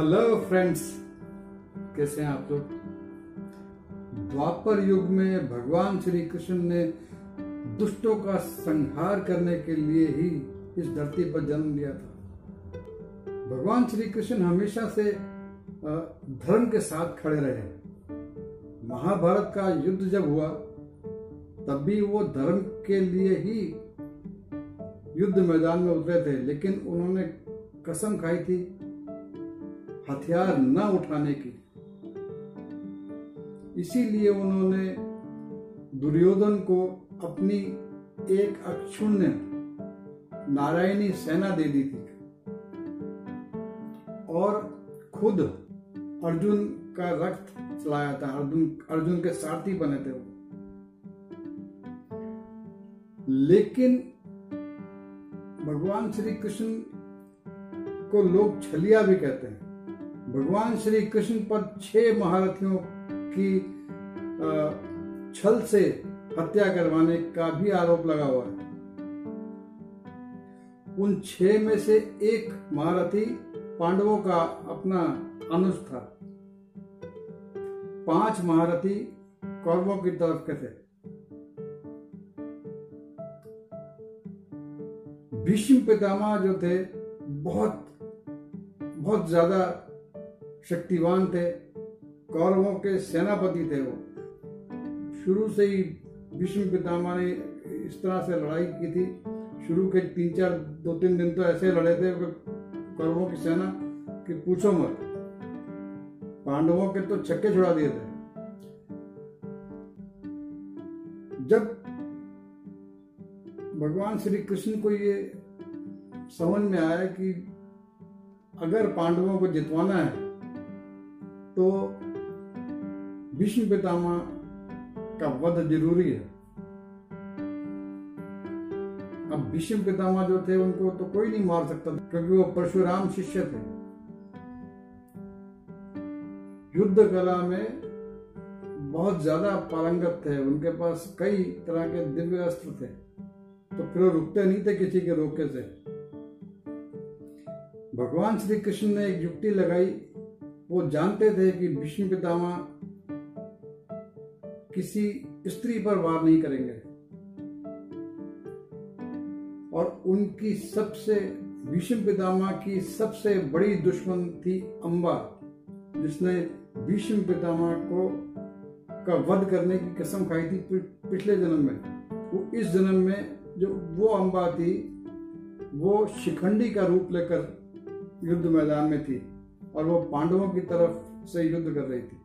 Hello friends कैसे हैं आप लोग? द्वापर युग में भगवान श्री कृष्ण ने दुष्टों का संहार करने के लिए ही इस धरती पर जन्म लिया था। भगवान श्री कृष्ण हमेशा से धर्म के साथ खड़े रहे। महाभारत का युद्ध जब हुआ, तब भी वो धर्म के लिए ही युद्ध मैदान में उतरे थे, लेकिन उन्होंने कसम खाई थी हथियार न उठाने की इसीलिए उन्होंने दुर्योधन को अपनी एक अक्षुण्य नारायणी सेना दे दी थी और खुद अर्जुन का रक्त चलाया था। अर्जुन अर्जुन के सारथी बने थे वो। लेकिन भगवान श्री कृष्ण को लोग छलिया भी कहते हैं। भगवान श्री कृष्ण पर छह महारथियों की छल से हत्या करवाने का भी आरोप लगा हुआ है। उन छह में से एक महारथी पांडवों का अपना अनुज था। पाँच महारथी कौरवों की तरफ़ के थे। भीष्म पितामह जो थे, बहुत बहुत ज़्यादा शक्तिवान थे, कौरवों के सेनापति थे वो। शुरू से ही भीष्म पितामह ने इस तरह से लड़ाई की थी। शुरू के तीन चार दो तीन दिन तो ऐसे लड़े थे कौरवों की सेना कि पूछो मत। पांडवों के तो छक्के छुड़ा दिए थे। जब भगवान श्री कृष्ण को ये समझ में आया कि अगर पांडवों को जितवाना है तो भीष्म पितामह का वध ज़रूरी है। अब भीष्म पितामह जो थे, उनको तो कोई नहीं मार सकता, क्योंकि वो परशुराम शिष्य थे। युद्ध कला में बहुत ज़्यादा पारंगत थे, उनके पास कई तरह के दिव्य अस्त्र थे तो फिर वो रुकते नहीं थे किसी के रोके से। भगवान श्री कृष्ण ने एक युक्ति लगाई वो जानते थे कि भीष्म पितामह किसी स्त्री पर वार नहीं करेंगे। और उनकी सबसे भीष्म पितामह की सबसे बड़ी दुश्मन थी अंबा, जिसने भीष्म पितामह को, का वध करने की कसम खाई थी पिछले जन्म में। वो इस जन्म में जो वो अंबा थी, वो शिखंडी का रूप लेकर युद्ध मैदान में थी। और वो पांडवों की तरफ़ से युद्ध कर रही थी।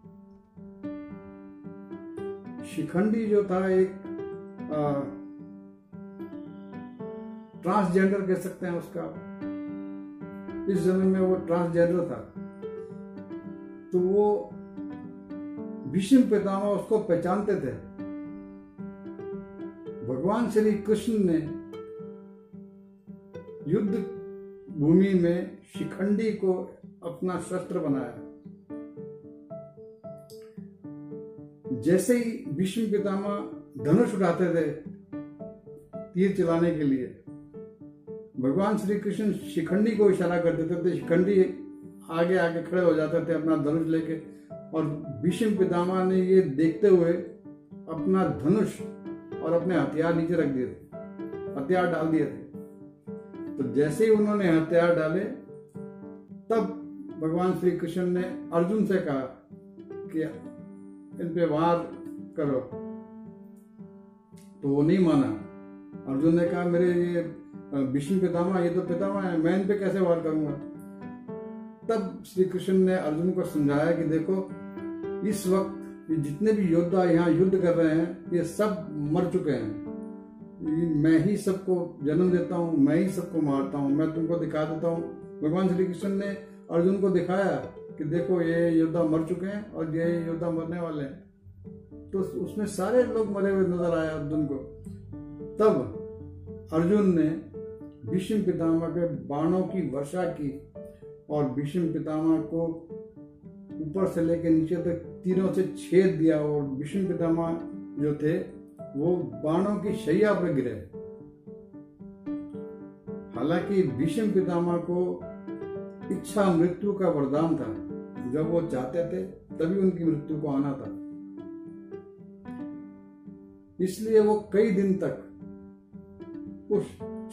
शिखंडी जो था एक ट्रांसजेंडर कह सकते हैं उसका। इस जन्म में वो ट्रांसजेंडर था। तो वो भीष्म पितामह उसको पहचानते थे। भगवान श्री कृष्ण ने युद्ध भूमि में शिखंडी को अपना शस्त्र बनाया। जैसे ही विष्णु पितामा धनुष उठाते थे, तीर चलाने के लिए, भगवान श्री कृष्ण शिखंडी को इशारा कर देते थे। शिखंडी आगे आगे खड़े हो जाते थे अपना धनुष लेके। और भीष्म पितामह ने ये देखते हुए अपना धनुष और अपने हथियार नीचे रख दिए थे। हथियार डाल दिए थे। तो जैसे ही उन्होंने हथियार डाले, तब भगवान श्री कृष्ण ने अर्जुन से कहा कि इन पे वार करो। तो वो नहीं माना। अर्जुन ने कहा, मेरे ये विष्णु पितामह, ये तो पितामह है, मैं इन पे कैसे वार करूँगा? तब श्री कृष्ण ने अर्जुन को समझाया कि देखो, इस वक्त ये जितने भी योद्धा यहाँ युद्ध कर रहे हैं, ये सब मर चुके हैं। मैं ही सबको जन्म देता हूँ, मैं ही सबको मारता हूँ, मैं तुमको दिखा देता हूँ। भगवान श्री कृष्ण ने अर्जुन को दिखाया कि देखो ये योद्धा मर चुके हैं और ये योद्धा मरने वाले हैं। तो उसमें सारे लोग मरे हुए नज़र आए अर्जुन को। तब अर्जुन ने भीष्म पितामह के बाणों की वर्षा की और भीष्म पितामह को ऊपर से लेकर नीचे तक तीनों से छेद दिया और भीष्म पितामह जो थे, वो बाणों की शैया पर गिरे। हालाँकि भीष्म पितामह को इच्छा मृत्यु का वरदान था। जब वो चाहते थे, तभी उनकी मृत्यु को आना था। इसलिए वो कई दिन तक उस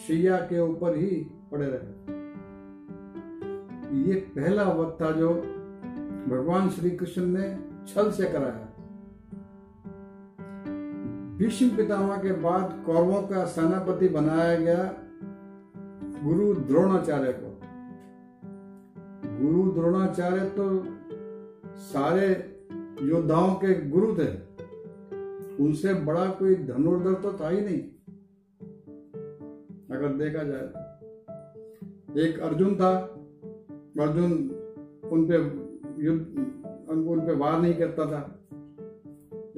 शैया के ऊपर ही पड़े रहे। ये पहला वक्त था जो भगवान श्री कृष्ण ने छल से कराया। भीष्म पितामह के बाद कौरवों का सेनापति बनाया गया गुरु द्रोणाचार्य को। गुरु द्रोणाचार्य तो सारे योद्धाओं के गुरु थे। उनसे बड़ा कोई धनुर्धर तो था ही नहीं। अगर देखा जाए तो। एक अर्जुन था। अर्जुन उन पे युद्ध, उन पे वार नहीं करता था।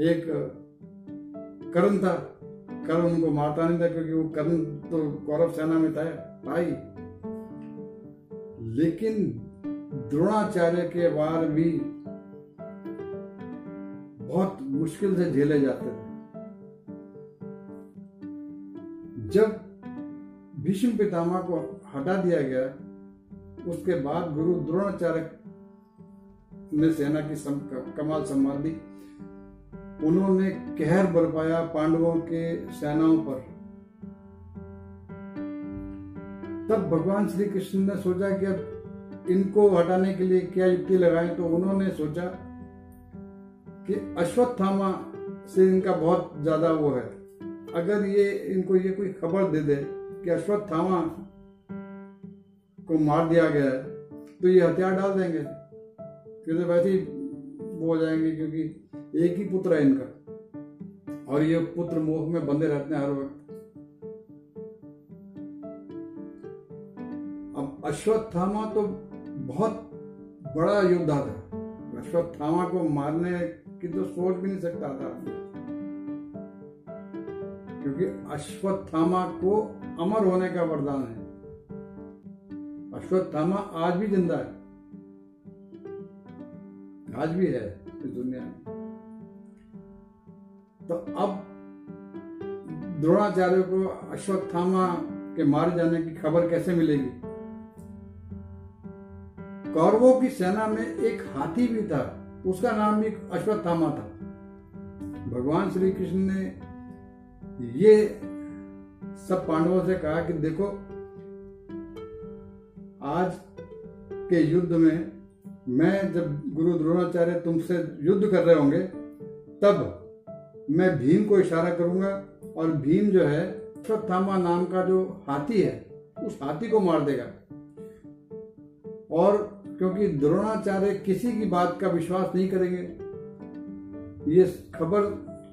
एक कर्ण था। कर्ण उनको मारता नहीं था क्योंकि वो कर्ण तो कौरव सेना में था भाई लेकिन द्रोणाचार्य के वार भी बहुत मुश्किल से झेले जाते थे। जब भीष्म पितामह को हटा दिया गया उसके बाद गुरु द्रोणाचार्य ने सेना की सम, कमाल संभाल दी। उन्होंने कहर बरपाया पांडवों के सेनाओं पर। तब भगवान श्री कृष्ण ने सोचा कि अब इनको हटाने के लिए क्या युक्ति लगाए? तो उन्होंने सोचा कि अश्वत्थामा से इनका बहुत ज़्यादा वो है। अगर ये इनको ये कोई खबर दे दे कि अश्वत्थामा को मार दिया गया है तो ये हथियार डाल देंगे। फिर तो वैसे ही वो हो जाएँगे क्योंकि एक ही पुत्र है इनका। और ये पुत्र मोह में बंधे रहते हैं हर वक्त। अब अश्वत्थामा तो बहुत बड़ा योद्धा था अश्वत्थामा को मारने की तो सोच भी नहीं सकता था। क्योंकि अश्वत्थामा को अमर होने का वरदान है। अश्वत्थामा आज भी ज़िंदा है। आज भी है इस दुनिया में। तो अब द्रोणाचार्य को अश्वत्थामा के मारे जाने की खबर कैसे मिलेगी? कौरवों की सेना में एक हाथी भी था। उसका नाम भी अश्वत्थामा था। भगवान श्री कृष्ण ने ये सब पांडवों से कहा कि देखो, आज के युद्ध में मैं जब गुरु द्रोणाचार्य तुमसे युद्ध कर रहे होंगे, तब मैं भीम को इशारा करूँगा और भीम जो है, अश्वत्थामा नाम का जो हाथी है, उस हाथी को मार देगा। और क्योंकि द्रोणाचार्य किसी की बात का विश्वास नहीं करेंगे। ये खबर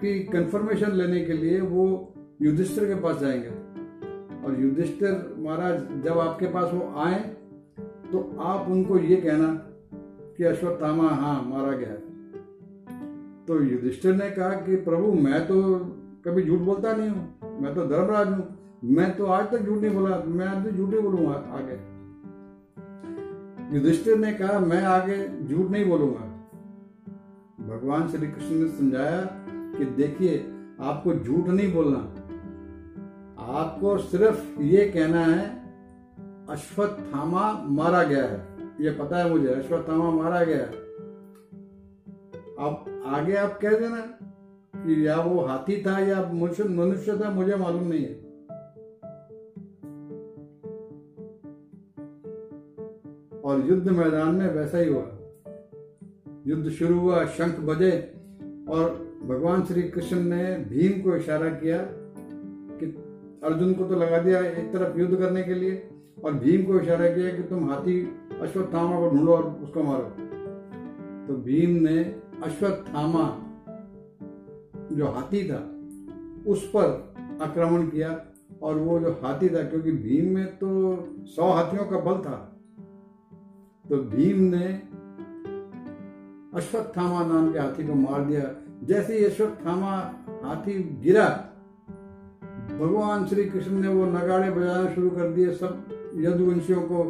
की कंफर्मेशन लेने के लिए वो युधिष्ठिर के पास जाएँगे। और युधिष्ठिर महाराज, जब आपके पास वो आए तो आप उनको ये कहना कि अश्वत्थामा हाँ मारा गया तो युधिष्ठिर ने कहा कि, प्रभु, मैं तो कभी झूठ बोलता नहीं हूँ, मैं तो धर्मराज हूँ। मैं तो आज तक झूठ नहीं बोला, मैं आज तो झूठ नहीं बोलूँगा आगे। युधिष्ठिर ने कहा, मैं आगे झूठ नहीं बोलूँगा. भगवान श्री कृष्ण ने समझाया कि देखिए, आपको झूठ नहीं बोलना। आपको सिर्फ़ ये कहना है, अश्वत्थामा मारा गया है। ये पता है मुझे, अश्वत्थामा मारा गया है। अब आगे आप कह देना कि या वो हाथी था या मनुष्य मनुष्य था, मुझे मालूम नहीं है। और युद्ध मैदान में वैसा ही हुआ। युद्ध शुरू हुआ, शंख बजे, और भगवान श्री कृष्ण ने भीम को इशारा किया कि अर्जुन को तो लगा दिया एक तरफ़ युद्ध करने के लिए, और भीम को इशारा किया कि तुम हाथी अश्वत्थामा को ढूंढो और उसको मारो। तो भीम ने अश्वत्थामा, जो हाथी था, उस पर आक्रमण किया, और वो जो हाथी था, क्योंकि भीम में तो सौ हाथियों का बल था तो भीम ने अश्वत्थामा नाम के हाथी को मार दिया। जैसे ही अश्वत्थामा हाथी गिरा, भगवान श्री कृष्ण ने वो नगाड़े बजाना शुरू कर दिए। सब यदुवंशियों को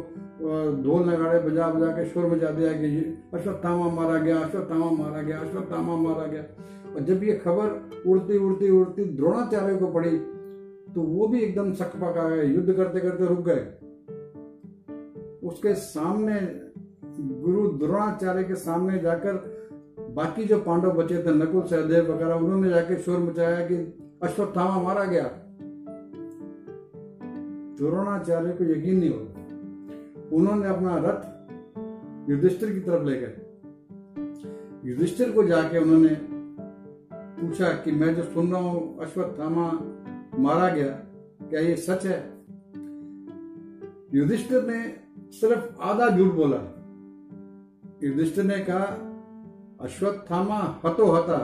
ढोल नगाड़े बजा बजा के शोर मचा दिया कि अश्वत्थामा मारा गया, अश्वत्थामा मारा गया, अश्वत्थामा मारा गया। और जब ये खबर उड़ती उड़ती उड़ती द्रोणाचार्य को पड़ी तो वो भी एकदम सक पका गए युद्ध करते करते रुक गए। उसके सामने गुरु द्रोणाचार्य के सामने जाकर बाकी जो पांडव बचे थे, नकुल, सहदेव वगैरह, उन्होंने जाके शोर मचाया कि अश्वत्थामा मारा गया। द्रोणाचार्य को यकीन नहीं हो उन्होंने अपना रथ युधिष्ठिर की तरफ़ ले गए। युधिष्ठिर को जाके उन्होंने पूछा कि मैं जो सुन रहा हूँ, अश्वत्थामा मारा गया, क्या ये सच है? युधिष्ठिर ने सिर्फ़ आधा झूठ बोला। युधिष्ठिर ने कहा, अश्वत्थामा हतो हता?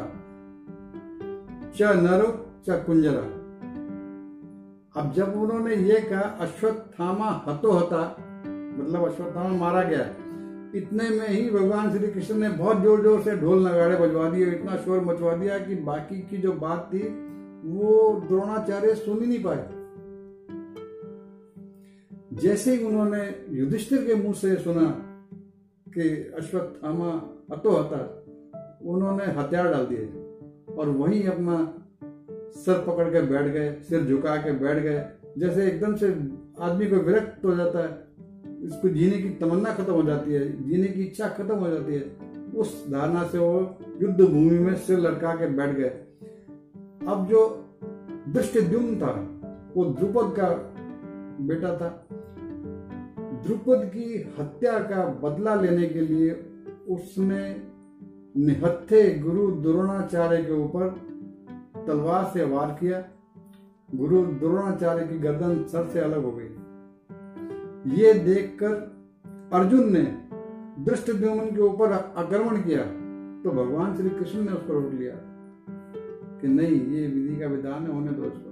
च नरो च कुंजरा। अब जब उन्होंने ये कहा, अश्वत्थामा हतो हता मतलब अश्वत्थामा मारा गया, इतने में ही भगवान श्री कृष्ण ने बहुत ज़ोर ज़ोर से ढोल नगाड़े बजवा दिए इतना शोर मचवा दिया कि बाकी की जो बात थी, वो द्रोणाचार्य सुन ही नहीं पाए। जैसे ही उन्होंने युधिष्ठिर के मुँह से सुना कि अश्वत्थामा हतो हता। उन्होंने हथियार डाल दिए। और वहीं अपना सर पकड़ के बैठ गए, सिर झुका के बैठ गए। जैसे एकदम से आदमी को विरक्त हो जाता है, इसको जीने की तमन्ना खत्म हो जाती है, जीने की इच्छा खत्म हो जाती है। उस धारणा से वो युद्ध भूमि में सिर लटका के बैठ गए। अब जो दृष्टिद्युम्न था, वो द्रुपद का बेटा था। द्रुपद की हत्या का बदला लेने के लिए उसने निहत्थे गुरु द्रोणाचार्य के ऊपर तलवार से वार किया। गुरु द्रोणाचार्य की गर्दन सर से अलग हो गई। ये देखकर अर्जुन ने दृष्ट के ऊपर आक्रमण किया तो भगवान श्री कृष्ण ने उसको रोक लिया कि नहीं, ये विधि का विधान है, होने दो उसको